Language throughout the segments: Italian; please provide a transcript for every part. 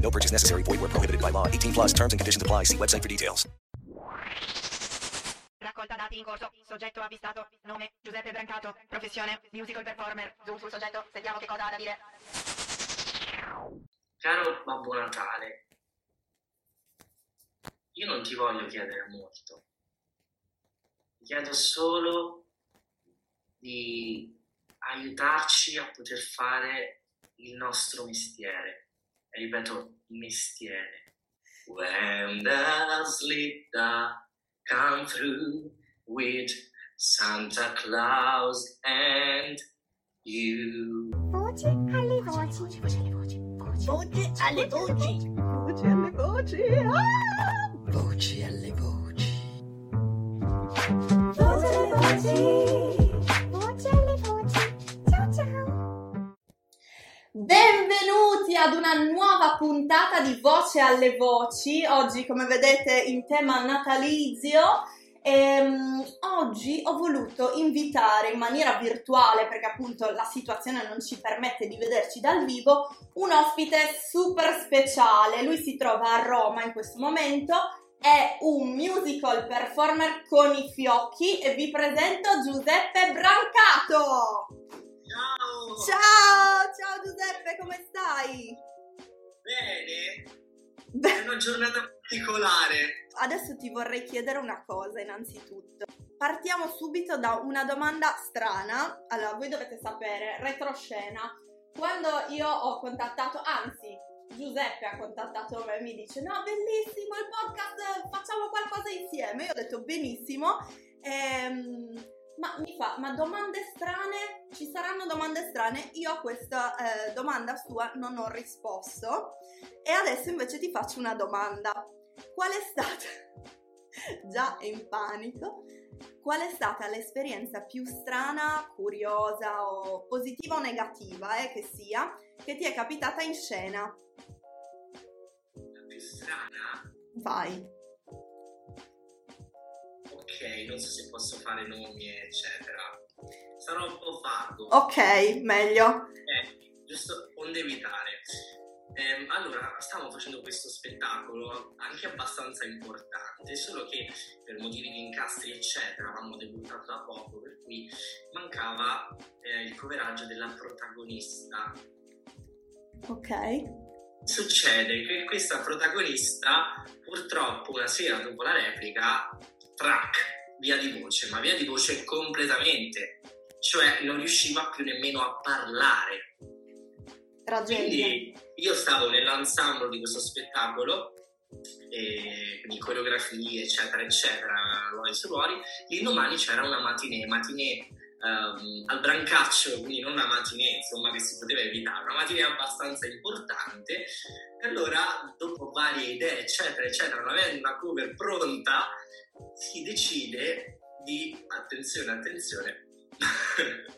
No purchase necessary. Void where prohibited by law. 18 plus terms and conditions apply. See website for details. Raccolta dati in corso. Soggetto avvistato. Nome Giuseppe Brancato. Professione musical performer. Zoom sul soggetto. Sentiamo che cosa ha da dire. Caro Babbo Natale, io non ti voglio chiedere molto. Ti chiedo solo di aiutarci a poter fare il nostro mestiere. E ripeto, mestiere. When the Slita come through with Santa Claus and you. Voci alle voci. Voci alle voci. Voci alle voci. Voci alle voci. Voci alle voci. Ah! Voci Benvenuti ad una nuova puntata di Voce alle Voci, oggi come vedete in tema natalizio. Ehm, oggi ho voluto invitare in maniera virtuale, perché appunto la situazione non ci permette di vederci dal vivo, un ospite super speciale. Lui si trova a Roma in questo momento, è un musical performer con i fiocchi e vi presento Giuseppe Brancato. Ciao! Ciao, ciao Giuseppe, come stai? Bene? È una giornata particolare. Adesso ti vorrei chiedere una cosa innanzitutto. Partiamo subito da una domanda strana. Allora, voi dovete sapere, retroscena, quando io ho contattato, anzi, Giuseppe ha contattato me e mi dice no, bellissimo il podcast, facciamo qualcosa insieme. Io ho detto benissimo. Ehm, ma mi fa, ma domande strane? Ci saranno domande strane? Io a questa eh, domanda sua non ho risposto e adesso invece ti faccio una domanda. Qual è stata, già in panico, qual è stata l'esperienza più strana, curiosa o positiva o negativa, eh, che sia, che ti è capitata in scena? La più strana? Vai. Ok, non so se posso fare nomi, eccetera. Sarò un po' vago. Ok, meglio. Eh, giusto onde evitare. Ehm, allora, stavo facendo questo spettacolo anche abbastanza importante, solo che per motivi di incastri, eccetera, avevamo debuttato da poco, per cui mancava eh, il coveraggio della protagonista. Ok. Succede che questa protagonista, purtroppo, una sera dopo la replica, track, via di voce, ma via di voce completamente, cioè non riusciva più nemmeno a parlare. Tragedia. Quindi io stavo nell'ensemble di questo spettacolo, e quindi coreografie, eccetera, eccetera, ruoli su ruoli. L'indomani c'era una matinée, matinée ehm, al Brancaccio, quindi non una matinée, insomma, che si poteva evitare, una matinée abbastanza importante. E allora, dopo varie idee, eccetera, eccetera, non avendo una cover pronta, si decide di, attenzione, attenzione,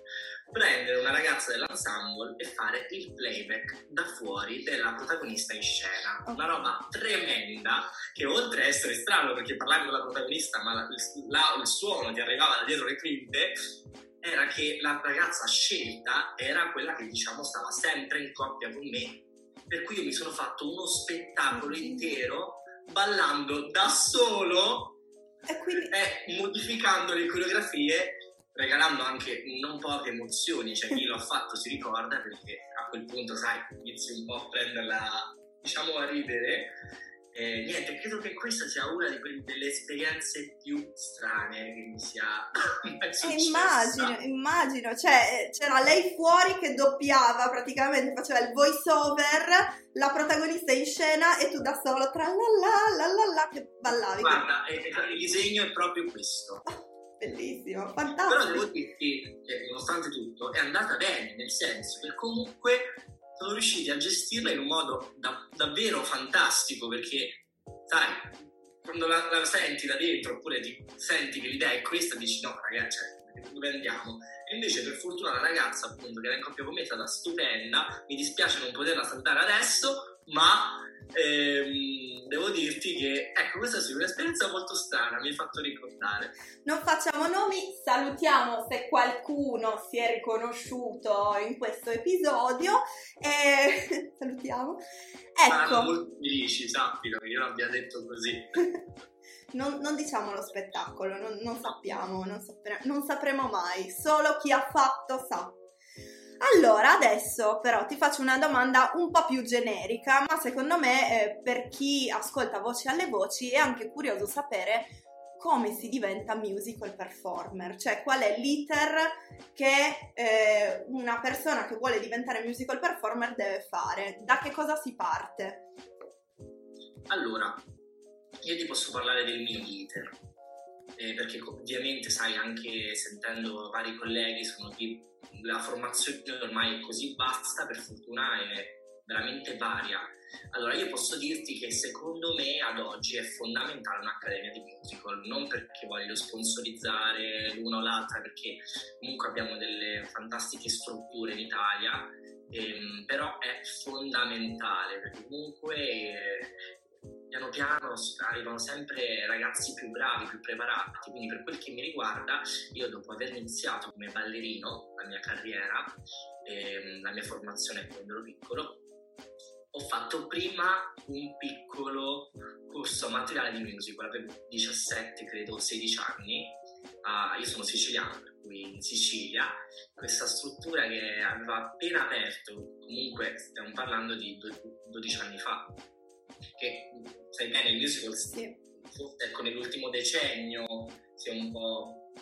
prendere una ragazza dell'ensemble e fare il playback da fuori della protagonista in scena. Una roba tremenda che oltre a essere strano perché parlavi con la protagonista ma la- il, la- il suono ti arrivava da dietro le quinte, era che la ragazza scelta era quella che diciamo stava sempre in coppia con me. Per cui io mi sono fatto uno spettacolo intero ballando da solo quindi e modificando le coreografie, regalando anche non poche emozioni. Cioè, chi l'ha fatto si ricorda perché a quel punto, sai, inizi un po' a prenderla, diciamo, a ridere. Eh, niente, credo che questa sia una quelle, delle esperienze più strane che mi sia Eh, successa. immagino, immagino, cioè eh, c'era lei fuori che doppiava praticamente, faceva il voice over, la protagonista in scena e tu da solo tra la la la la la che ballavi. Guarda, eh, il disegno è proprio questo. Bellissimo, Però devo fantastico. dirti che nonostante tutto è andata bene, nel senso che comunque sono riusciti a gestirla in un modo da- davvero fantastico perché, sai, quando la, la senti da dentro oppure ti senti che l'idea è questa, dici no ragazzi, cioè, dove andiamo? E invece per fortuna la ragazza appunto che era in coppia con me è stata stupenda, mi dispiace non poterla salutare adesso, ma ecco questa è un'esperienza molto strana, mi hai fatto ricordare. Non facciamo nomi, salutiamo se qualcuno si è riconosciuto in questo episodio e salutiamo. Ecco, molto felici, sappilo, che io l'abbia detto così. non, non diciamo lo spettacolo, non, non sappiamo, non, sapre- non sapremo mai, solo chi ha fatto sa. Allora, adesso però ti faccio una domanda un po' più generica, ma secondo me eh, per chi ascolta voci alle voci è anche curioso sapere come si diventa musical performer, cioè qual è l'iter che eh, una persona che vuole diventare musical performer deve fare, da che cosa si parte? Allora, io ti posso parlare del mio iter, eh, perché ovviamente sai anche sentendo vari colleghi sono di la formazione ormai è così vasta, per fortuna è veramente varia. Allora io posso dirti che secondo me ad oggi è fondamentale un'accademia di musical, non perché voglio sponsorizzare l'una o l'altra, perché comunque abbiamo delle fantastiche strutture in Italia, ehm, però è fondamentale perché comunque eh, piano piano arrivano sempre ragazzi più bravi, più preparati, quindi per quel che mi riguarda io dopo aver iniziato come ballerino la mia carriera, ehm, la mia formazione quando ero piccolo, ho fatto prima un piccolo corso amatoriale di musical, avevo 17 credo 16 anni, Ah, io sono siciliano, per cui in Sicilia. Questa struttura che aveva appena aperto, comunque stiamo parlando di do- 12 anni fa, che sai bene il musical Sì. forse ecco nell'ultimo decennio si è un po'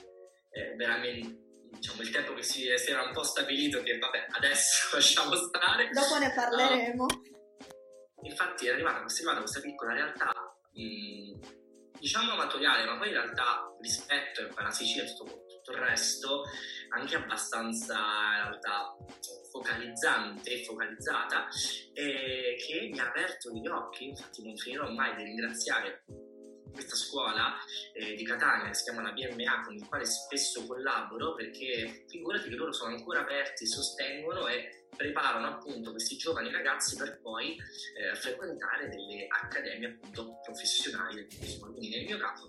eh, veramente diciamo il tempo che si, si era un po' stabilito che vabbè adesso lasciamo stare Dopo ne parleremo. infatti è arrivata questa, è arrivata questa piccola realtà mh, diciamo amatoriale ma poi in realtà rispetto alla Sicilia tutto, tutto il resto anche abbastanza in realtà focalizzante focalizzata eh, che mi ha aperto gli occhi infatti non finirò mai di ringraziare questa scuola eh, di Catania che si chiama la BMA con il quale spesso collaboro perché figurati che loro sono ancora aperti, sostengono e preparano appunto questi giovani ragazzi per poi eh, frequentare delle accademie appunto professionali del turismo. Quindi nel mio caso,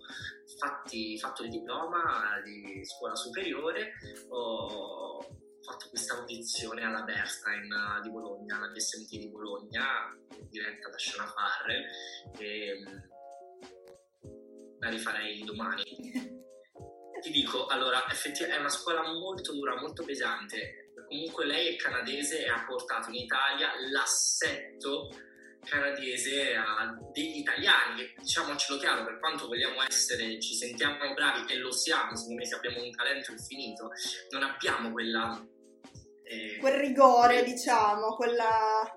fatti, fatto il diploma di scuola superiore, ho fatto questa audizione alla Bernstein di Bologna, alla BSMT di Bologna, diretta da Shona Farrell, e mm, la rifarei domani. Ti dico, allora, effettivamente è una scuola molto dura, molto pesante. Comunque lei è canadese e ha portato in Italia l'assetto canadese a degli italiani che diciamocelo chiaro per quanto vogliamo essere ci sentiamo bravi e lo siamo secondo me se abbiamo un talento infinito non abbiamo quella eh, Quel rigore, diciamo, quella...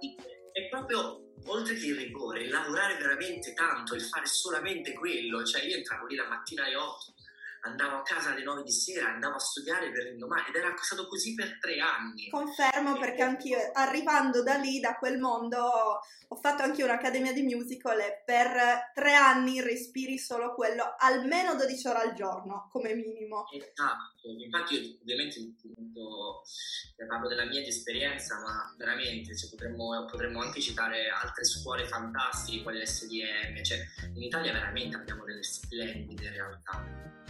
è proprio oltre che il rigore, lavorare veramente tanto, il fare solamente quello, cioè io entravo lì la mattina alle 8, andavo a casa alle 9 di sera, andavo a studiare per l'indomani ed era stato così per tre anni. Confermo perché anch'io, arrivando da lì, da quel mondo, ho fatto anche un'accademia di musical e per tre anni respiri solo quello, almeno 12 ore al giorno, come minimo. Esatto, infatti io ovviamente appunto, eh, parlo della mia esperienza, ma veramente cioè, potremmo, potremmo anche citare altre scuole fantastiche, quali l'SDM, cioè in Italia veramente abbiamo delle splendide realtà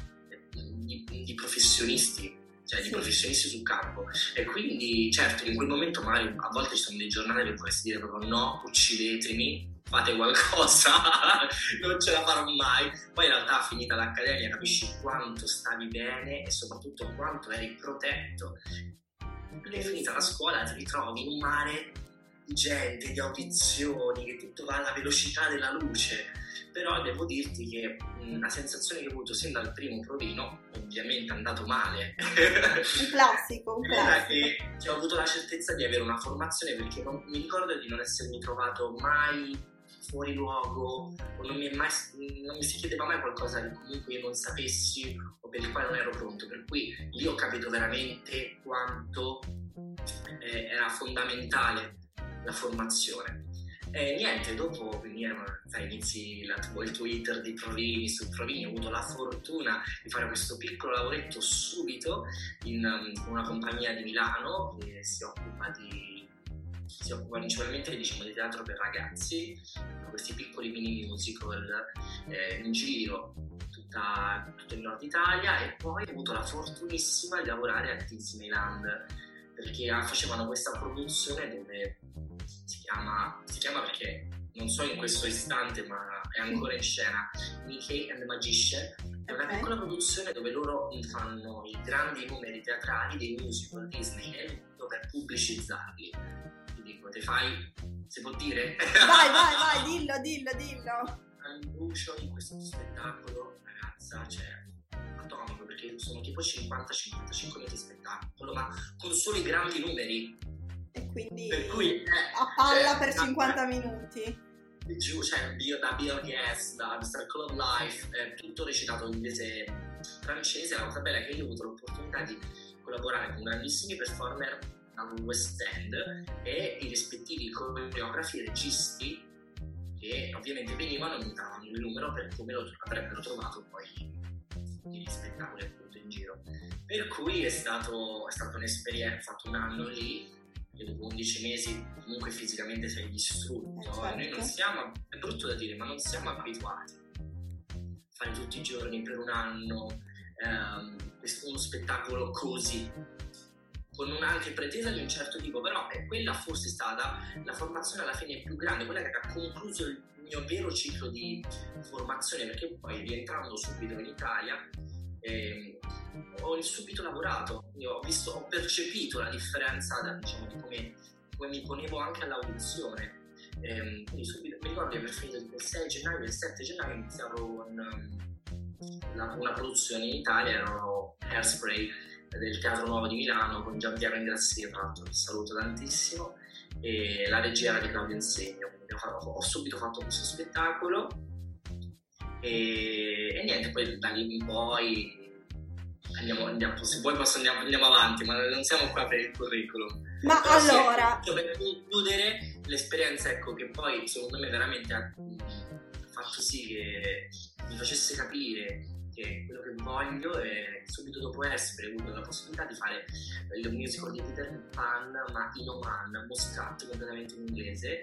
di, di professionisti, cioè di Sì. professionisti sul campo. E quindi certo in quel momento magari a volte ci sono dei giornali che potresti dire proprio no, uccidetemi, fate qualcosa, non ce la farò mai. Poi in realtà finita l'accademia capisci quanto stavi bene e soprattutto quanto eri protetto. Perché finita la scuola ti ritrovi in un mare di gente, di audizioni, che tutto va alla velocità della luce. Però devo dirti che la sensazione che ho avuto sin dal primo provino, ovviamente è andato male, Un classico, un classico. che, che ho avuto la certezza di avere una formazione perché non, mi ricordo di non essermi trovato mai fuori luogo o non mi, mai, non mi si chiedeva mai qualcosa che comunque io non sapessi o per il quale non ero pronto. Per cui lì ho capito veramente quanto eh, era fondamentale la formazione e niente, dopo quindi sai, inizi la, il Twitter di Provini su Provini, ho avuto la fortuna di fare questo piccolo lavoretto subito in um, una compagnia di Milano che si occupa di si occupa principalmente diciamo, di teatro per ragazzi, questi piccoli mini musical eh, in giro tutta, tutto il nord Italia. E poi ho avuto la fortunissima di lavorare a Disneyland perché ah, facevano questa produzione dove si chiama, si chiama perché non so in questo istante ma è ancora in scena Mickey and the Magician è una piccola produzione dove loro fanno i grandi numeri teatrali dei musical Disney nel mondo per pubblicizzarli ti dico te fai si può dire? Vai, vai, vai, dillo, dillo, dillo. Annuncio in questo spettacolo ragazza cioè perché sono tipo 50-55 minuti di spettacolo ma con solo i grandi numeri E quindi per cui eh, a palla cioè, per da- 50 minuti. giù, cioè da Gates, da Mr. Club Life, eh, tutto recitato in inglese francese. La cosa bella è che io ho avuto l'opportunità di collaborare con grandissimi performer dal West End e i rispettivi coreografi e registi che ovviamente venivano e mi davano il numero per come lo avrebbero trovato poi gli spettacoli appunto in giro. Per cui è stato, è stata un'esperienza, ho fatto un anno lì e dopo 11 mesi comunque fisicamente sei distrutto. Eh, certo. Noi non siamo, è brutto da dire, ma non siamo abituati a fare tutti i giorni per un anno ehm, uno spettacolo così con una anche pretesa di un certo tipo, però è quella forse stata la formazione alla fine più grande, quella che ha concluso il mio vero ciclo di formazione, perché poi rientrando subito in Italia ehm, ho subito lavorato, Io ho, visto, ho percepito la differenza da, diciamo, di come, come mi ponevo anche all'audizione. Quindi subito, mi ricordo di aver finito il 6 gennaio e il 7 gennaio iniziavo con la- una produzione in Italia, ero Hairspray del Teatro Nuovo di Milano con Giampiero Ingrassi, tra l'altro che saluto tantissimo, e la regia era di Claudio Insegno, quindi ho, ho subito fatto questo spettacolo e, e niente, poi da lì in poi andiamo, andiamo se vuoi posso andiamo, andiamo avanti, ma non siamo qua per il curriculum. Ma Però sì, allora, ecco, per concludere l'esperienza, ecco, che poi secondo me veramente ha fatto sì che mi facesse capire che quello che voglio è subito dopo ho avuto la possibilità di fare il musical di Peter Pan ma in Oman, Muscat completamente in inglese.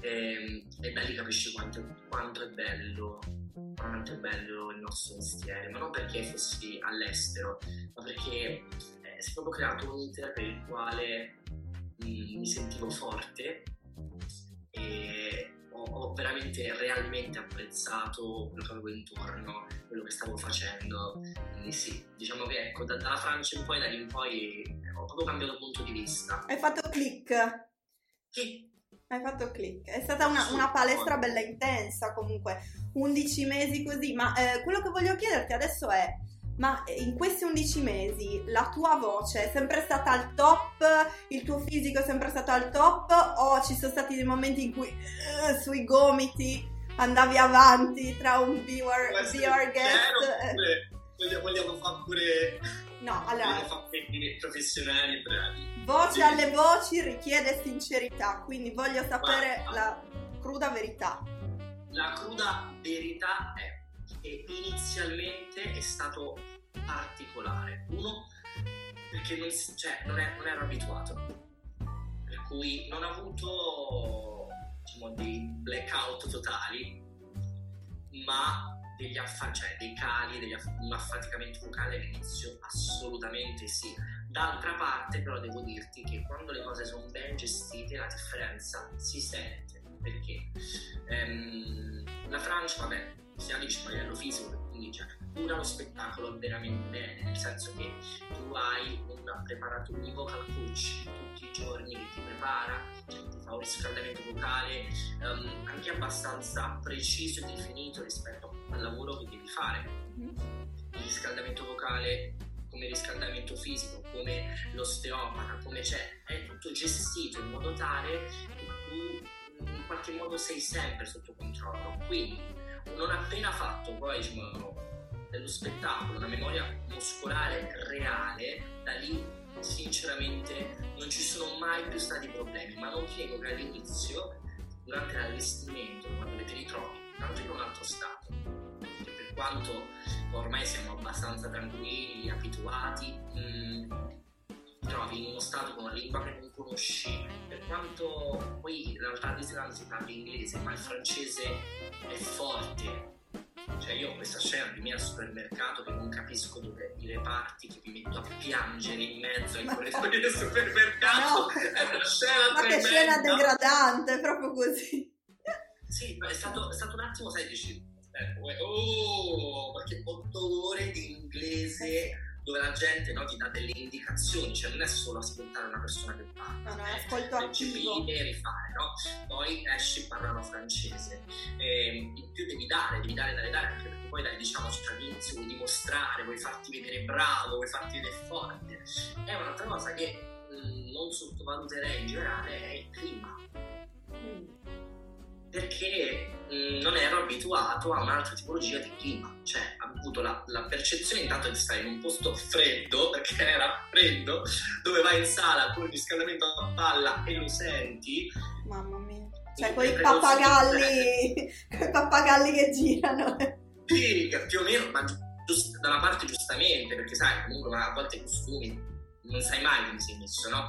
E, e da lì capisci quanto, quanto è bello quanto è bello il nostro mestiere. Ma non perché fossi all'estero ma perché eh, si è proprio creato un inter per il quale mm, mi sentivo forte e ho, ho veramente realmente apprezzato quello che avevo intorno, quello che stavo facendo. Quindi sì, diciamo che ecco, da- dalla Francia in poi, da lì in poi ho proprio cambiato punto di vista. hai fatto click. Sì, Hai fatto click. È stata una, una palestra bella intensa comunque. 11 mesi così. Ma eh, quello che voglio chiederti adesso è: ma in questi 11 mesi la tua voce è sempre stata al top? Il tuo fisico è sempre stato al top? O ci sono stati dei momenti in cui eh, sui gomiti andavi avanti tra un viewer, viewer guest? eh, vogliamo, vogliamo fare pure No, allora. professionali e bravi. Voce Sì. alle voci richiede sincerità, quindi voglio sapere Guarda. la cruda verità. La cruda verità è che inizialmente è stato particolare. Uno, perché non, cioè, non, è- non ero abituato. Per cui non ho avuto diciamo, dei blackout totali, ma degli affa- cioè, dei cali, degli aff- un affaticamento vocale all'inizio assolutamente sì. D'altra parte però devo dirti che quando le cose sono ben gestite la differenza si sente perché ehm, la Francia, vabbè, sia dice a livello fisico, quindi cioè, cura lo spettacolo veramente bene, nel senso che tu hai un preparato un vocal coach tutti i giorni che ti prepara, cioè, ti fa un riscaldamento vocale ehm, anche abbastanza preciso e definito rispetto al lavoro che devi fare. Il riscaldamento vocale come riscaldamento fisico, come l'osteopata, come c'è, è tutto gestito in modo tale che tu in qualche modo sei sempre sotto controllo. Quindi non appena fatto poi diciamo, dello spettacolo, una memoria muscolare reale, da lì sinceramente non ci sono mai più stati problemi, ma non ti nego che all'inizio, durante l'allestimento, quando ti ritrovi tanto in un altro stato, che per quanto ormai siamo abbastanza tranquilli, abituati, mh, ti trovi in uno stato con una lingua che non conosci, quanto poi in realtà a Disneyland si parla inglese, ma il francese è forte. Cioè io ho questa scena di me al supermercato che non capisco dove i reparti, che mi metto a piangere in mezzo ai corridoi del supermercato. No. È una scena Ma che tremenda. scena degradante, proprio così. Sì, ma è stato, è stato un attimo, sai, dici, ecco, eh, oh, perché otto ore di inglese dove la gente no, ti dà delle indicazioni, cioè non è solo ascoltare una persona che parla, No, eh, ascolto attivo. recepire rifare, no? Poi esci e parlano francese. E in più devi dare, devi dare, dare, dare, anche perché poi dai, diciamo, cioè, all'inizio vuoi dimostrare, vuoi farti vedere bravo, vuoi farti vedere forte. È un'altra cosa che mh, non sottovaluterei in generale è il clima Mm. Perché mh, non ero abituato a un'altra tipologia di clima, cioè ho avuto la, la percezione intanto di stare in un posto freddo, perché era freddo, dove vai in sala con il riscaldamento a palla e lo senti, Mamma mia. Cioè, quei pappagalli, quei pappagalli che girano. sì, più o meno, ma giust- da una parte giustamente, perché sai, comunque a volte i costumi non sai mai come sei messo, no?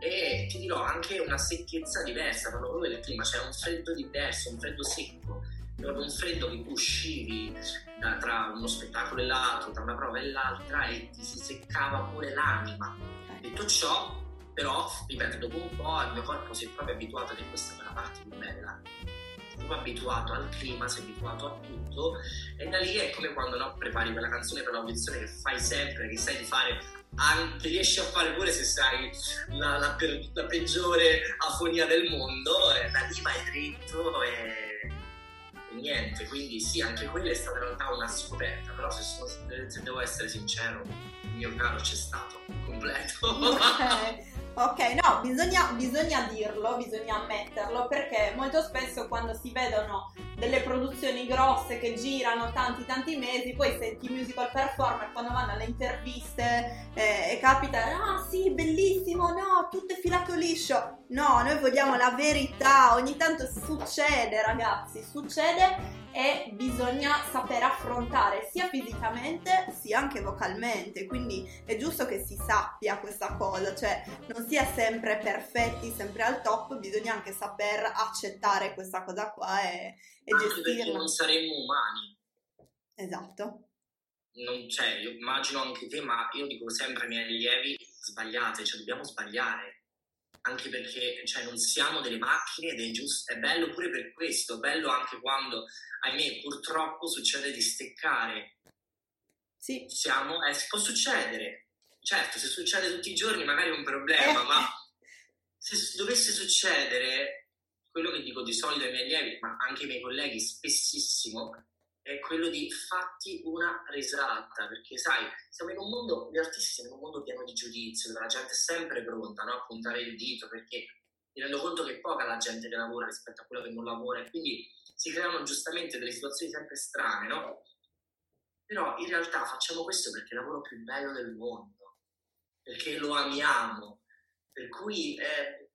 E ti dirò anche una secchezza diversa, proprio quello del clima, c'è un freddo diverso, un freddo secco, proprio un freddo che tu uscivi da- tra uno spettacolo e l'altro, tra una prova e l'altra e ti si seccava pure l'anima. Detto ciò, però, ripeto, dopo un po' il mio corpo si è proprio abituato, ed è questa la parte più bella, si è proprio abituato al clima, si è abituato a tutto e da lì è come quando no, prepari quella canzone per l'audizione che fai sempre, che sai di fare anche riesci a fare pure se sai la, la per- la peggiore afonia del mondo e da lì vai dritto e, e niente. Quindi sì anche quella è stata in realtà una scoperta però se, sono- se devo essere sincero il mio caro c'è stato completo Ok, no, bisogna, bisogna dirlo, bisogna ammetterlo, perché molto spesso quando si vedono delle produzioni grosse che girano tanti tanti mesi, poi senti i musical performer quando vanno alle interviste eh, e capita, ah sì, bellissimo, no, tutto è filato liscio. No, noi vogliamo la verità, ogni tanto succede ragazzi, succede e bisogna saper affrontare sia fisicamente sia anche vocalmente, quindi è giusto che si sappia questa cosa, cioè non si è sempre perfetti, sempre al top, bisogna anche saper accettare questa cosa qua e, e anche perché gestirla. non saremmo umani Esatto. non c'è, io immagino anche te, ma io dico sempre ai miei allievi, sbagliate, cioè dobbiamo sbagliare. Anche perché cioè, non siamo delle macchine ed è giusto, è bello pure per questo, è bello anche quando, ahimè, purtroppo succede di steccare. Sì. Siamo, eh, può succedere. Certo, se succede tutti i giorni magari è un problema, ma se dovesse succedere, quello che dico di solito ai miei allievi, ma anche ai miei colleghi spessissimo, è quello di fatti una risata, perché sai, siamo in un mondo, gli artisti siamo in un mondo pieno di giudizio, dove la gente è sempre pronta no, a puntare il dito, perché mi rendo conto che è poca la gente che lavora rispetto a quella che non lavora, e quindi si creano giustamente delle situazioni sempre strane, no? Però in realtà facciamo questo perché è il lavoro più bello del mondo, perché lo amiamo, per cui eh,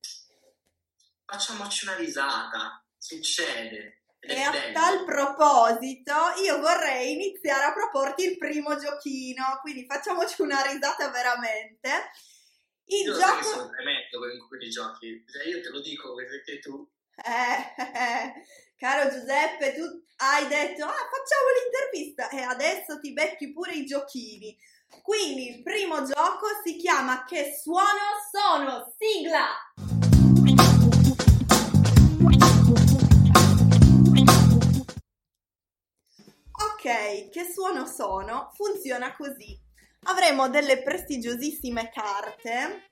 facciamoci una risata, succede. Ed E a bello. tal proposito, io vorrei iniziare a proporti il primo giochino, quindi facciamoci una risata veramente. Il Io gioco... sono tremendo con quei giochi, cioè, io te lo dico perché tu Eh, eh, caro Giuseppe, tu hai detto, ah, facciamo l'intervista e adesso ti becchi pure i giochini. Quindi il primo gioco si chiama Che suono sono? Sigla! Ok, che suono sono? Funziona così. Avremo delle prestigiosissime carte,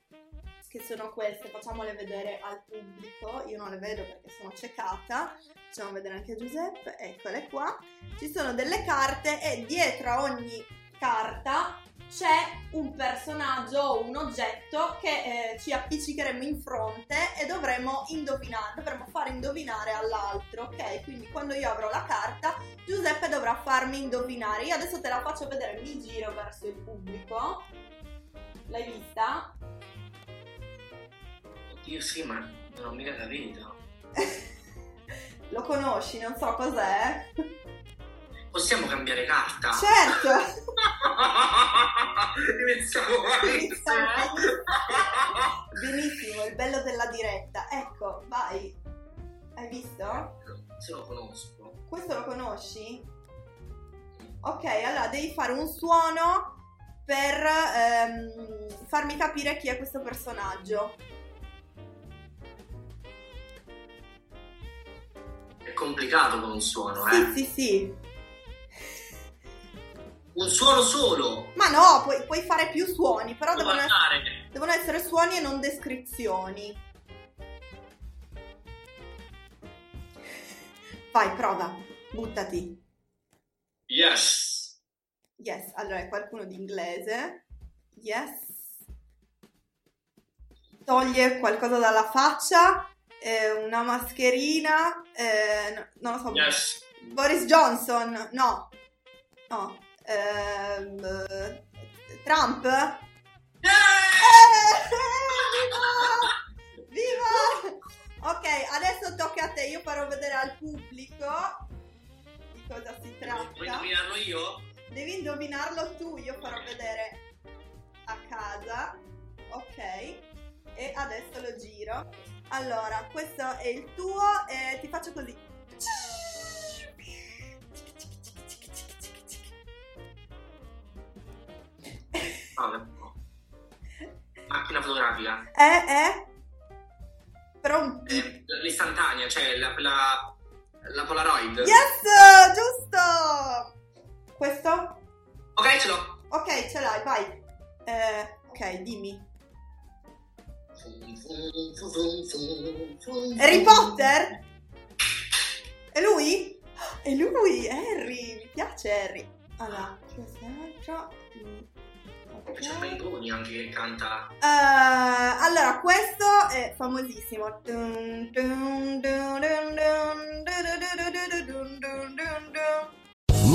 che sono queste, facciamole vedere al pubblico. Io non le vedo perché sono ciecata. Facciamo vedere anche a Giuseppe, eccole qua. Ci sono delle carte e dietro a ogni carta c'è un personaggio o un oggetto che eh, ci appiccicheremo in fronte e dovremo indovinare, dovremo fare indovinare all'altro, ok? Quindi quando io avrò la carta, Giuseppe dovrà farmi indovinare. Io adesso te la faccio vedere, mi giro verso il pubblico. L'hai vista? Oddio sì, ma non ho mica capito. Lo conosci, non so cos'è. Possiamo cambiare carta? Certo! Iniziamo. Benissimo, il bello della diretta. Ecco, vai. Hai visto? Se lo conosco. Questo lo conosci? Ok, allora devi fare un suono per ehm, farmi capire chi è questo personaggio. È complicato con un suono, Sì, eh. sì, sì. Un suono solo. Ma no, puoi, puoi fare più suoni, però Devo devono, ess- andare. devono essere suoni e non descrizioni. Vai, prova, buttati. Yes. Yes, allora è qualcuno di inglese. Yes. Toglie qualcosa dalla faccia, eh, una mascherina, eh, no- non lo so. Yes. Boris Johnson, no. No. Ehm, eh, Trump? Eh, viva! Viva! Ok, adesso tocca a te, io farò vedere al pubblico di cosa si tratta. indovinarlo io? Devi indovinarlo tu, io farò vedere a casa. Ok. E adesso lo giro. Allora, questo è il tuo e ti faccio così. Vabbè. Macchina fotografica. Eh, eh. Però un Eh, l'istantanea, cioè la, la, la Polaroid. Yes, giusto. Questo? Ok, ce l'ho. Ok, ce l'hai, vai. Eh, ok, dimmi. Harry Potter? È lui? È lui, Harry. Mi piace Harry. Allora, quest'altro. C'è. Mentoni anche che canta. Eh, allora, questo è famosissimo.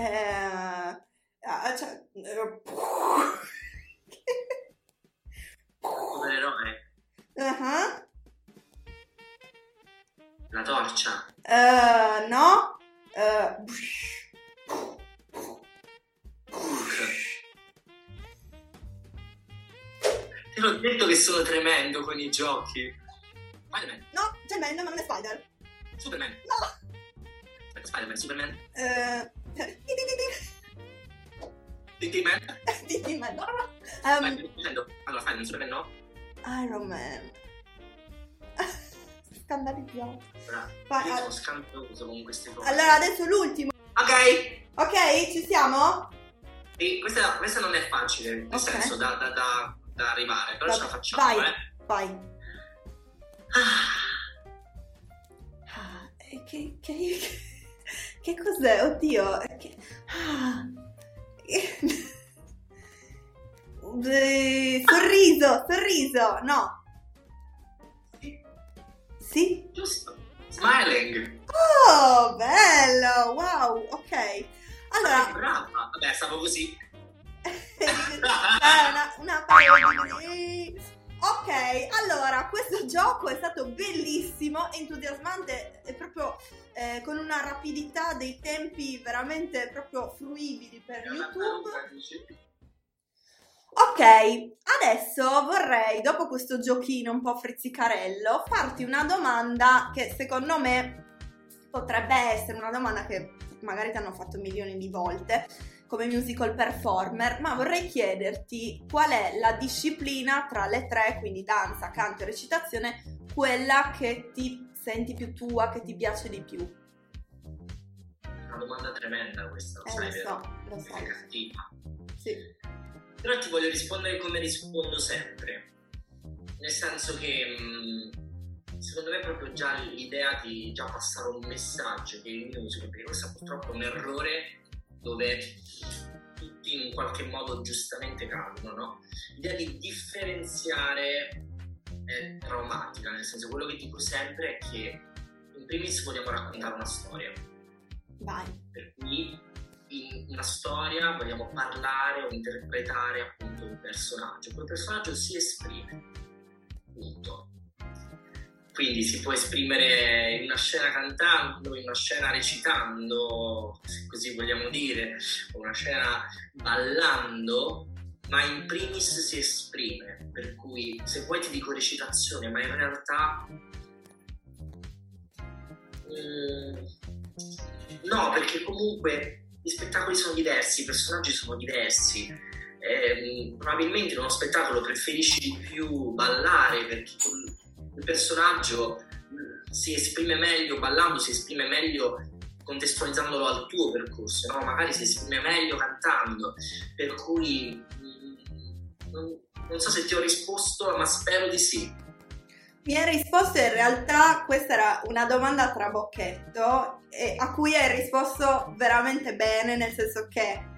Eh, ah, cioè, eh, Supereroe. uh-huh. La torcia. Eh, no? Eh, Te l'ho detto che sono tremendo con i giochi. Spider-Man. no, man, ma non è Spider. Superman. No. Spider-Man, Superman. Eh, Tintin-Man. Di man, no. Um. Allora, Spider-Man, Superman no. Iron Man. Scandalizzato. Allora, Vai, io sono al- scandaloso con queste cose. Allora, adesso l'ultimo. Ok. Ok, ci siamo? E questa, questa non è facile, nel Ok. senso, da, da- da- da arrivare, però ce la facciamo, vai. eh. Vai. Ah, Ah, eh, che, che, che cos'è? Oddio. Che, ah. Eh, sorriso, sorriso, no. Sì? giusto. Smiling. Oh, bello, wow, ok. Allora, brava. Vabbè, stavo così. una, una parola Ok, allora, questo gioco è stato bellissimo, entusiasmante e proprio eh, con una rapidità dei tempi veramente proprio fruibili per YouTube. Ok, adesso vorrei, dopo questo giochino un po' frizzicarello, farti una domanda che secondo me potrebbe essere una domanda che magari ti hanno fatto milioni di volte come musical performer, ma vorrei chiederti qual è la disciplina tra le tre, quindi danza, canto e recitazione, quella che ti senti più tua, che ti piace di più. Una domanda tremenda questa, lo Eh, sai, lo so, lo so. È cattiva. Sì. Però ti voglio rispondere come rispondo sempre. Nel senso che mh, secondo me proprio già l'idea di già passare un messaggio che il musical, perché questo purtroppo è un errore dove tutti in qualche modo giustamente cadono, no? L'idea di differenziare è traumatica, nel senso quello che dico sempre è che in primis vogliamo raccontare una storia. Vai. Per cui in una storia vogliamo parlare o interpretare appunto un personaggio. Quel personaggio si esprime, punto. Quindi si può esprimere in una scena cantando, in una scena recitando, se così vogliamo dire, o una scena ballando, ma in primis si esprime. Per cui se poi ti dico recitazione, ma in realtà Mm, no, perché comunque gli spettacoli sono diversi, i personaggi sono diversi. Ehm, probabilmente in uno spettacolo preferisci di più ballare perché il personaggio mm, si esprime meglio ballando, si esprime meglio contestualizzandolo al tuo percorso, no? magari si esprime meglio cantando. Per cui non, non so se ti ho risposto, ma spero di sì. Mi hai risposto in realtà, questa era una domanda a trabocchetto a cui hai risposto veramente bene, nel senso che...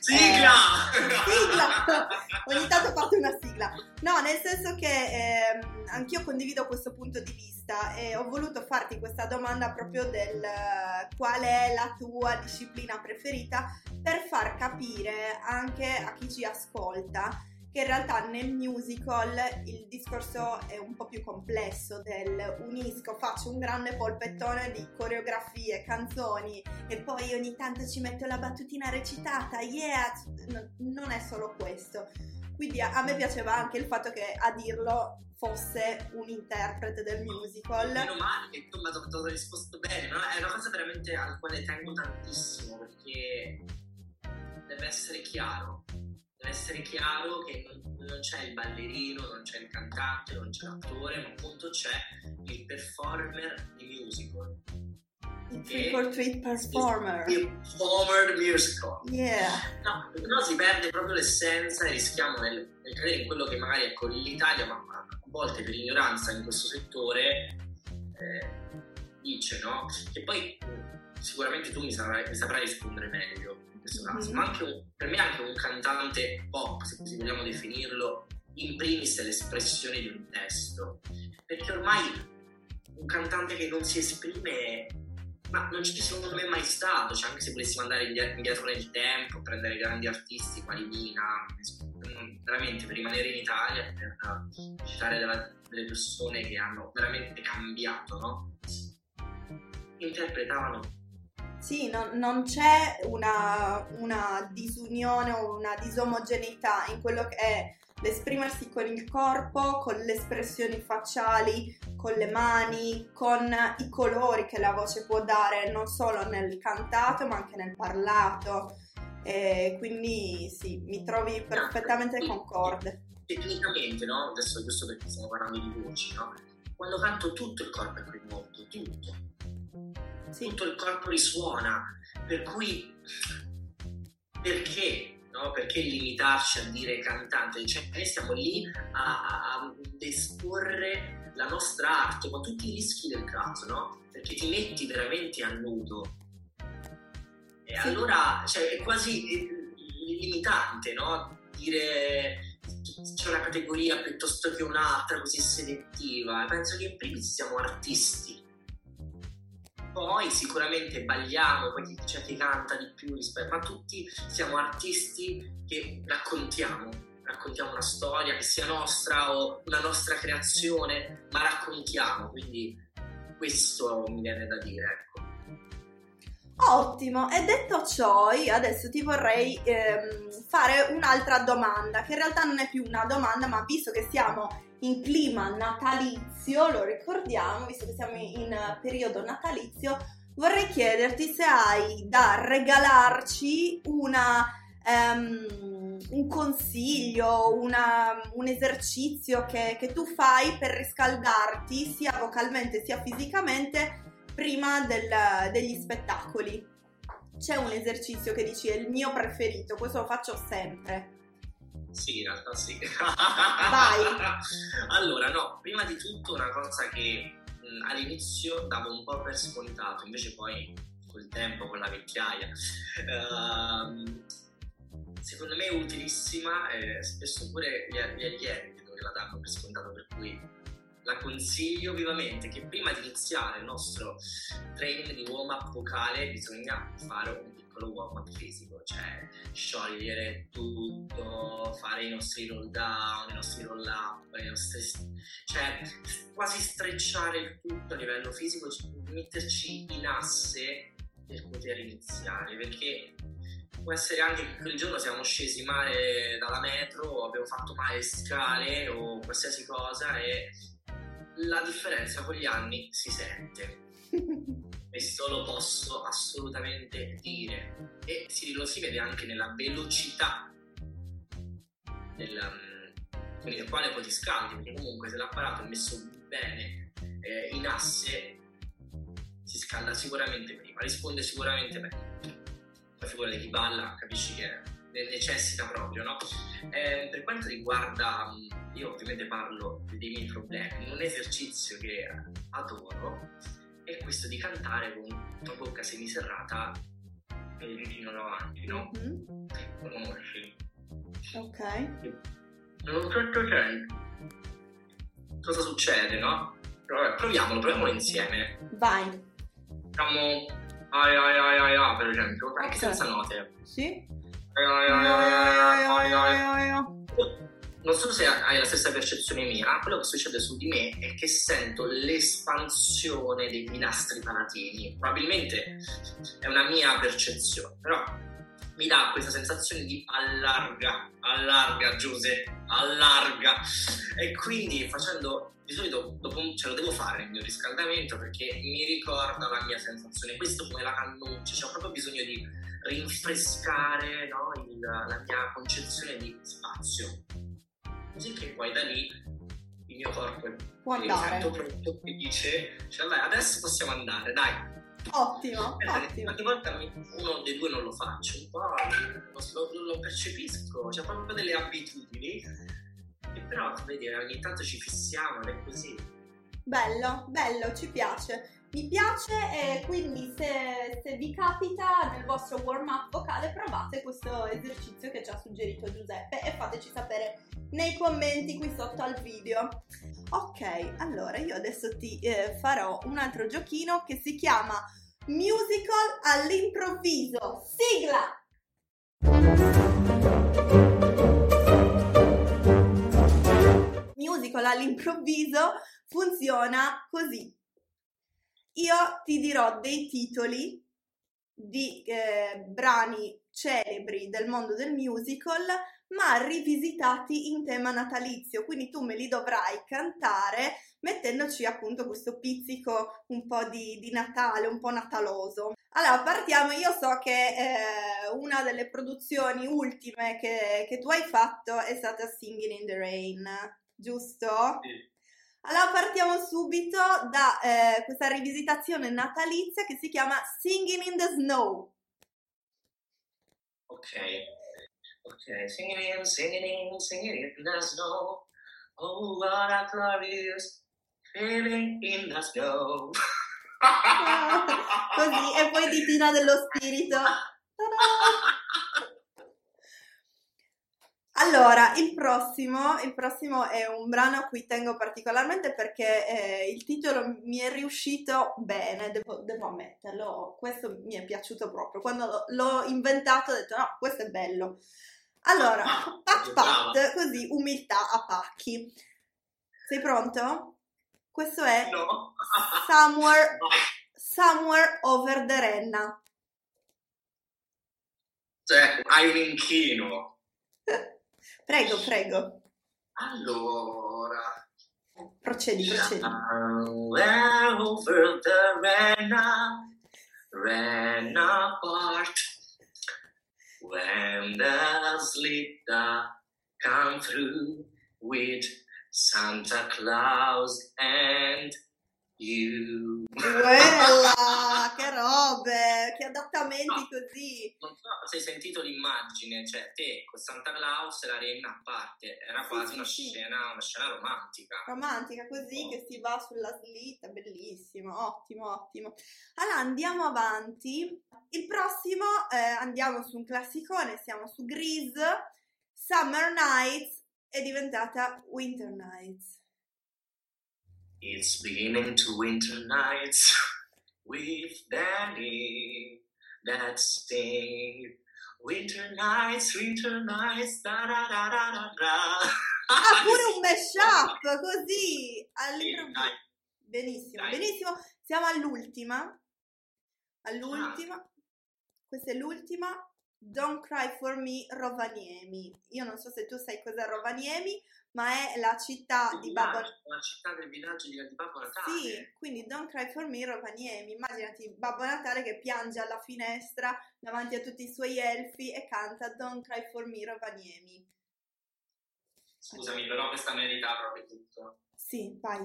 Sigla! Eh, sigla! Ogni tanto parte una sigla. No, nel senso che ehm, anch'io condivido questo punto di vista e ho voluto farti questa domanda proprio del eh, qual è la tua disciplina preferita per far capire anche a chi ci ascolta che in realtà nel musical il discorso è un po' più complesso del unisco, faccio un grande polpettone di coreografie, canzoni e poi ogni tanto ci metto la battutina recitata, yeah, No, non è solo questo. Quindi a, me piaceva anche il fatto che a dirlo fosse un interprete del musical. Meno male che tu mi hai dato risposto bene, no? È una cosa veramente al quale tengo tantissimo perché deve essere chiaro. Deve essere chiaro che non, non c'è il ballerino, non c'è il cantante, non c'è l'attore, ma appunto c'è il performer di musical. Il trick or treat performer. Il performer musical. Yeah. No, no, si perde proprio l'essenza e rischiamo nel, nel cadere in quello che magari ecco, l'Italia, ma a volte per ignoranza in questo settore, eh, dice, no? Che poi eh, sicuramente tu mi saprai, mi saprai rispondere meglio Mhm. ma anche un- per me anche un cantante pop, se così vogliamo definirlo, in primis è l'espressione di un testo. Perché ormai un cantante che non si esprime ma non ci secondo me mai stato, cioè anche se volessimo andare indie- indietro nel tempo, prendere grandi artisti quali Mina, mm, veramente per rimanere in Italia, per eh, citare della- delle persone che hanno veramente cambiato, no? Interpretavano Sì, non, non c'è una, una disunione o una disomogeneità in quello che è l'esprimersi con il corpo, con le espressioni facciali, con le mani, con i colori che la voce può dare non solo nel cantato ma anche nel parlato. E quindi sì, mi trovi perfettamente concorde. tecnicamente, no? Adesso questo perché stiamo parlando di voci, no? Quando canto tutto il corpo è coinvolto, tutto. Tutto il corpo risuona, per cui perché? No? Perché limitarci a dire cantante? Cioè, noi stiamo lì a, a- esporre la nostra arte con tutti i rischi del caso, no? Perché ti metti veramente a nudo. E allora cioè, è quasi eh, limitante, no? Dire c'è una categoria piuttosto che un'altra così selettiva. Penso che in primis siamo artisti. Poi sicuramente balliamo, poi c'è chi canta di più rispetto, ma tutti siamo artisti che raccontiamo, raccontiamo una storia che sia nostra o una nostra creazione, ma raccontiamo, quindi questo mi viene da dire, ecco. Ottimo, e detto ciò, io adesso ti vorrei ehm, fare un'altra domanda, che in realtà non è più una domanda, ma visto che siamo in clima natalizio, lo ricordiamo, visto che siamo in periodo natalizio, vorrei chiederti se hai da regalarci una, ehm, un consiglio, una- un esercizio che, che tu fai per riscaldarti sia vocalmente sia fisicamente prima del- degli spettacoli. C'è un esercizio che dici è il mio preferito, questo lo faccio sempre. Sì, in realtà sì. Vai. allora, no, prima di tutto una cosa che mh, all'inizio davo un po' per scontato, invece poi col tempo, con la vecchiaia, ehm, secondo me è utilissima e spesso pure gli, gli allievi vedo che la danno per scontato, per cui la consiglio vivamente che prima di iniziare il nostro training di warm up vocale bisogna fare un piccolo warm up fisico, cioè sciogliere tutto, fare i nostri roll down, i nostri roll up, i nostri, cioè quasi strecciare il tutto a livello fisico, metterci in asse per poter iniziare, perché può essere anche che quel giorno siamo scesi male dalla metro abbiamo fatto male scale o qualsiasi cosa e la differenza con gli anni si sente. Questo lo posso assolutamente dire e si, lo si vede anche nella velocità del, um, quindi del quale poi ti scaldi, perché comunque se l'apparato è messo bene eh, in asse si scalda sicuramente prima, risponde sicuramente meglio. Poi figurati chi balla, capisci che necessita proprio, no? Eh, per quanto riguarda, io ovviamente parlo dei miei problemi, un esercizio che adoro è questo di cantare con la bocca semiserrata e il ditino davanti, no? Mhm, Lo conosci? Ok. Certo senso. Cosa succede, no? Vabbè, proviamolo, proviamolo insieme. Vai. Facciamo ai ai ai ai ai, per esempio, anche Ok. senza note. Sì? Non so se hai la stessa percezione mia, quello che succede su di me è che sento l'espansione dei nastri palatini. Probabilmente è una mia percezione, però mi dà questa sensazione di allarga, allarga Giuseppe, allarga. E quindi facendo, di solito dopo ce lo devo fare il mio riscaldamento perché mi ricorda la mia sensazione. Questo come la cannuccia, c'ho proprio bisogno di rinfrescare no, il- la mia concezione di spazio. Così che poi da lì il mio corpo Può mi andare. sento pronto e dice, cioè, dai, adesso possiamo andare, dai. Ottimo, ottimo. Ogni volta mi- uno dei due non lo faccio, un po' lo, lo- percepisco, c'è proprio delle abitudini che però vedi ogni tanto ci fissiamo ed è così. Bello, bello, ci piace. Mi piace e quindi se, se vi capita nel vostro warm up vocale provate questo esercizio che ci ha suggerito Giuseppe e fateci sapere nei commenti qui sotto al video. Ok, allora io adesso ti eh, farò un altro giochino che si chiama Musical all'improvviso. Sigla! Musical all'improvviso funziona così. Io ti dirò dei titoli di eh, brani celebri del mondo del musical, ma rivisitati in tema natalizio, quindi tu me li dovrai cantare mettendoci appunto questo pizzico un po' di, di Natale, un po' nataloso. Allora, partiamo, io so che eh, una delle produzioni ultime che, che tu hai fatto è stata Singing in the Rain, giusto? Allora partiamo subito da eh, questa rivisitazione natalizia che si chiama Singing in the Snow. Ok, ok, singing in, singing in, singing in the snow. Oh, what a glorious feeling in the snow. Così, e poi ditina dello spirito. Ta-da! Allora, il prossimo, il prossimo è un brano a cui tengo particolarmente perché eh, il titolo mi è riuscito bene, devo, devo ammetterlo, questo mi è piaciuto proprio. Quando l'ho- inventato ho detto no, questo è bello. Allora, pat pat, così, umiltà a pacchi. Sei pronto? Questo è No. Somewhere, somewhere Over the Renna. Cioè, hai un inchino. Prego, prego. Allora. Procedi, procedi. Somewhere over the Rena, Rena part. When the come through with Santa Claus and you. Quella, che robe, che adattamenti così. Non so se hai sentito l'immagine, cioè te con Santa Claus e la renna a parte, era Sì, quasi sì, una sì. scena, una scena romantica. Romantica così che si va sulla slitta, bellissimo, ottimo, ottimo. Allora andiamo avanti. Il prossimo eh, andiamo su un classicone, siamo su Grease. Summer Nights è diventata Winter Nights. It's beginning to winter nights with Danny that sting. Winter nights, winter nights, da da da da da da. Ah, pure un mashup, così, Sì, all'improvviso. Benissimo, benissimo. Siamo all'ultima. All'ultima. Questa è l'ultima. Don't Cry for Me Rovaniemi. Io non so se tu sai cos'è Rovaniemi, ma è la città Il di Babbo villaggio, La città del villaggio di, di Babbo Natale. Sì, quindi Don't Cry for Me Rovaniemi. Immaginati Babbo Natale che piange alla finestra davanti a tutti i suoi elfi e canta Don't Cry for Me Rovaniemi. Scusami, però questa merita proprio tutto. Sì, vai.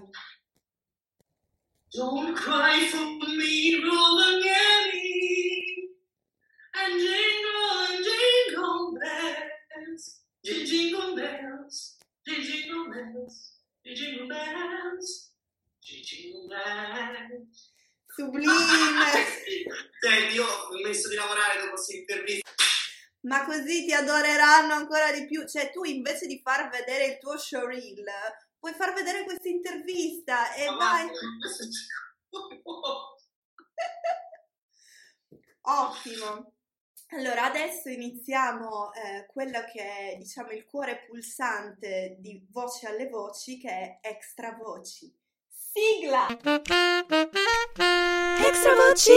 Don't cry for me, Rovaniemi, and jingle and jingle bells, jing- jingle bells, jing- jingle bells, jing- jingle bells, jing- jingle bells. Sublime! Senti, io ho smesso di lavorare dopo questa intervista. Ma così ti adoreranno ancora di più. Cioè, tu invece di far vedere il tuo showreel, puoi far vedere questa intervista e Ma vai. Ottimo. Allora, adesso iniziamo eh, quello che è, diciamo, il cuore pulsante di Voce alle Voci, che è Extra Voci. Sigla! Extra voci.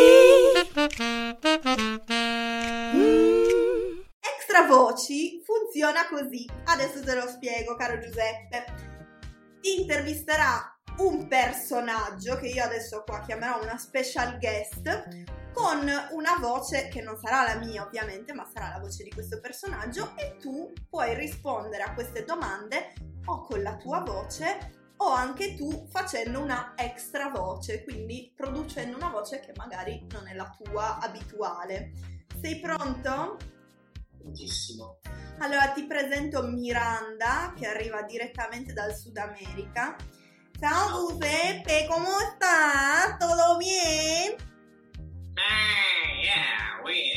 Extra Voci funziona così. Adesso te lo spiego, caro Giuseppe. Ti intervisterà un personaggio che io adesso qua chiamerò una special guest con una voce che non sarà la mia ovviamente, ma sarà la voce di questo personaggio e tu puoi rispondere a queste domande o con la tua voce o anche tu facendo una extra voce, quindi producendo una voce che magari non è la tua abituale. Sei pronto? Tantissimo. Allora ti presento Miranda che arriva direttamente dal Sud America. Ciao Giuseppe, come sta? ¿Todo bien? Eh, yeah, oui,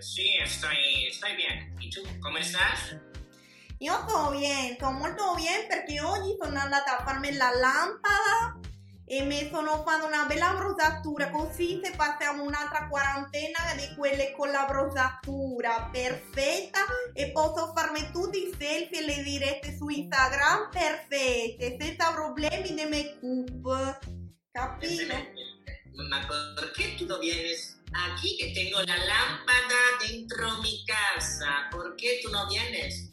sì, estoy, estoy bien. ¿Y tú, cómo estás? Io sto bien, sto molto bien perché oggi sono andata a farmi la lampada e mi sono fatta una bella bronzatura così se passiamo un'altra quarantena di quelle con la bronzatura perfetta e posso farmi tutti i selfie e le dirette su Instagram perfette senza problemi di make-up capito? ¿Por qué tú no vienes aquí que tengo la lámpara dentro mi casa? ¿Por qué tú no vienes?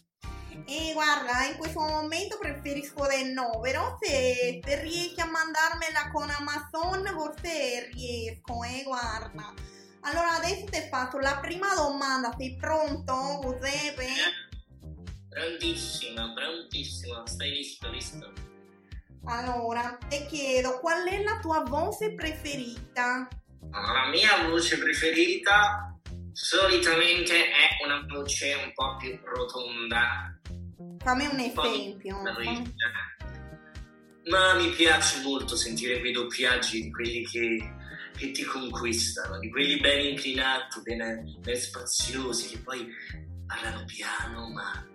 E guarda, in questo momento preferisco del no, però se, se riesci a mandarmela con Amazon forse riesco, eh, guarda. Allora adesso ti faccio la prima domanda, sei pronto, Giuseppe? Prontissimo, prontissimo, stai visto, visto? Allora, ti chiedo, qual è la tua voce preferita? La mia voce preferita solitamente è una voce un po' più rotonda, Fammi un esempio. Ma mi piace molto sentire quei doppiaggi di quelli che, che ti conquistano, di quelli ben inclinati, ben, ben spaziosi, che poi parlano piano, ma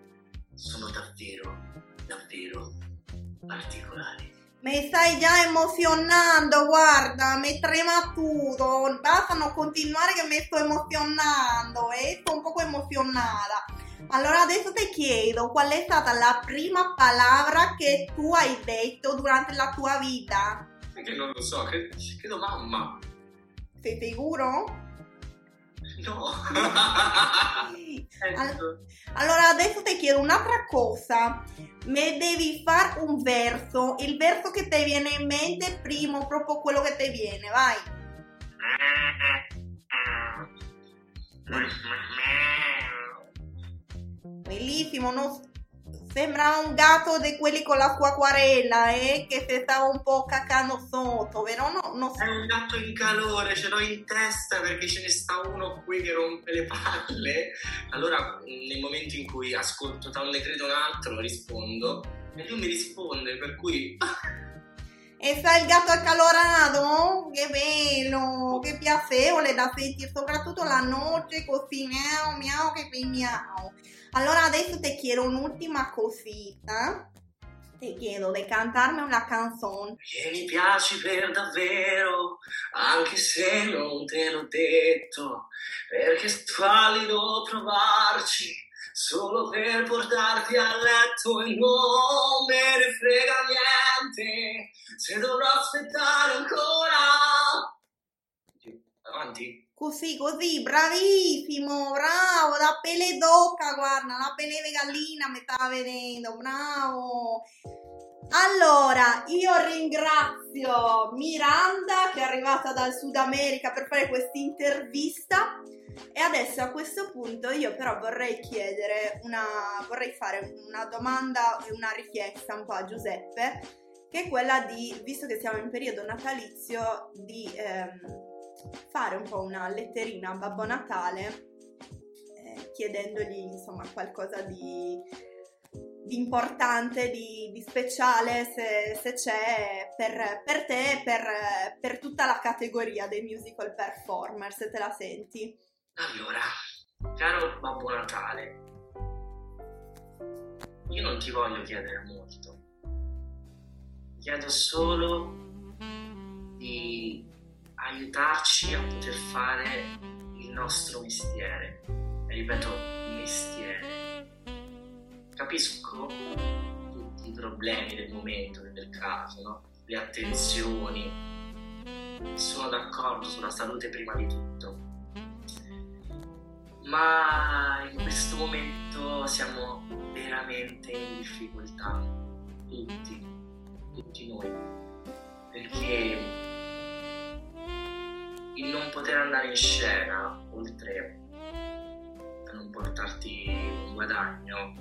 sono davvero, davvero particolari. Mi stai già emozionando, guarda, mi trema tutto. Basta non continuare che mi sto emozionando, eh? Sto un poco emozionata. Allora adesso ti chiedo qual è stata la prima parola che tu hai detto durante la tua vita? Perché non lo so, cre- credo mamma. Sei sicuro? No. Al- allora adesso ti chiedo un'altra cosa. Mi devi fare un verso, il verso che ti viene in mente primo, proprio quello che ti viene, vai. Bellissimo, non- sembra un gatto di quelli con la sua acquarella, eh, che si stava un po' cacando sotto, vero? No, non so. È un gatto in calore, ce l'ho in testa perché ce ne sta uno qui che rompe le palle. Allora, nel momento in cui ascolto da un decreto un altro, rispondo e lui mi risponde, per cui E sta il gatto accalorato? Che bello, che piacevole da sentire, soprattutto la notte così, miau miau che qui miau. Allora adesso ti chiedo un'ultima cosita. Ti chiedo di cantarmi una canzone. che mi piaci per davvero, anche se non te l'ho detto, perché squallido provarci solo per portarti a letto e non me ne frega niente se dovrò aspettare ancora. Avanti. Così, così, bravissimo, bravo, la pelle d'oca, guarda, la pelle di gallina mi stava vedendo, bravo. Allora, io ringrazio Miranda che è arrivata dal Sud America per fare questa intervista e adesso a questo punto io però vorrei chiedere una, vorrei fare una domanda e una richiesta un po' a Giuseppe, che è quella di, visto che siamo in periodo natalizio, di ehm, fare un po' una letterina a Babbo Natale eh, chiedendogli insomma qualcosa di, di importante, di, di speciale se, se c'è per, per te e per, per tutta la categoria dei musical performer, se te la senti. Allora, caro Babbo Natale, io non ti voglio chiedere molto, chiedo solo di aiutarci a poter fare il nostro mestiere. E ripeto, mestiere. Capisco tutti i problemi del momento, del caso, no? le attenzioni. Sono d'accordo sulla salute prima di tutto. Ma in questo momento siamo veramente in difficoltà. Tutti, tutti noi. Perché il non poter andare in scena, oltre a non portarti un guadagno,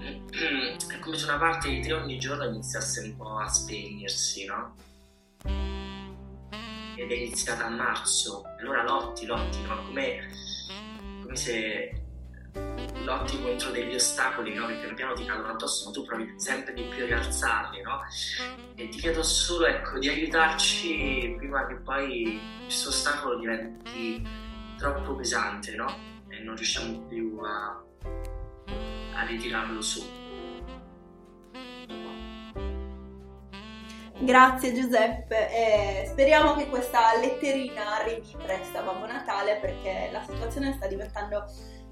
è come se una parte di te ogni giorno iniziasse un po' a spegnersi, no? Ed è iniziata a marzo, allora lotti, lotti, no? Come, se lotti contro degli ostacoli, no? Che piano piano ti cadono addosso, ma tu provi sempre di più a rialzarli, no? E ti chiedo solo, ecco, di aiutarci prima che poi questo ostacolo diventi troppo pesante, no? E non riusciamo più a, a ritirarlo su. Grazie Giuseppe. E speriamo che questa letterina arrivi presto a Babbo Natale perché la situazione sta diventando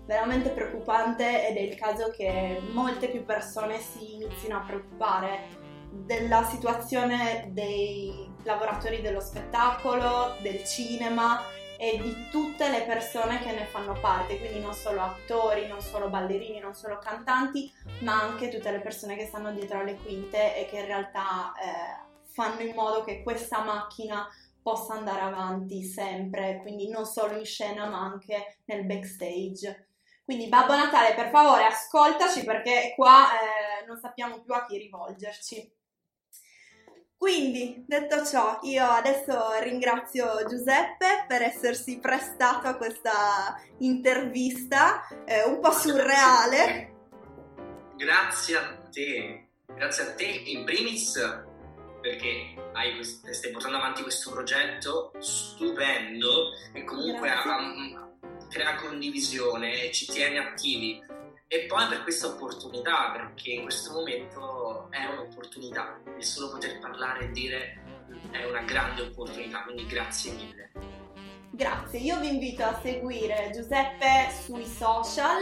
veramente preoccupante ed è il caso che molte più persone si inizino a preoccupare della situazione dei lavoratori dello spettacolo, del cinema e di tutte le persone che ne fanno parte, quindi non solo attori, non solo ballerini, non solo cantanti, ma anche tutte le persone che stanno dietro le quinte e che in realtà eh, fanno in modo che questa macchina possa andare avanti sempre, quindi non solo in scena ma anche nel backstage. Quindi Babbo Natale, per favore, ascoltaci perché qua eh, non sappiamo più a chi rivolgerci. Quindi, detto ciò, io adesso ringrazio Giuseppe per essersi prestato a questa intervista eh, un po' surreale. Grazie a te, grazie a te in primis perché hai stai portando avanti questo progetto stupendo e comunque ha- crea condivisione e ci tiene attivi. E poi per questa opportunità, perché in questo momento è un'opportunità, il solo poter parlare e dire è una grande opportunità, quindi grazie mille. Grazie, io vi invito a seguire Giuseppe sui social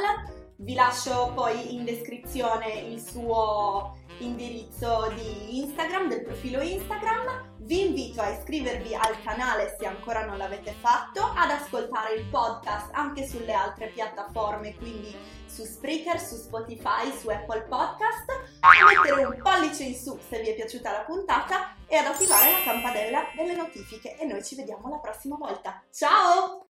Vi lascio poi in descrizione il suo indirizzo di Instagram, del profilo Instagram. Vi invito a iscrivervi al canale se ancora non l'avete fatto, ad ascoltare il podcast anche sulle altre piattaforme, quindi su Spreaker, su Spotify, su Apple Podcast, a mettere un pollice in su se vi è piaciuta la puntata e ad attivare la campanella delle notifiche e noi ci vediamo la prossima volta. Ciao!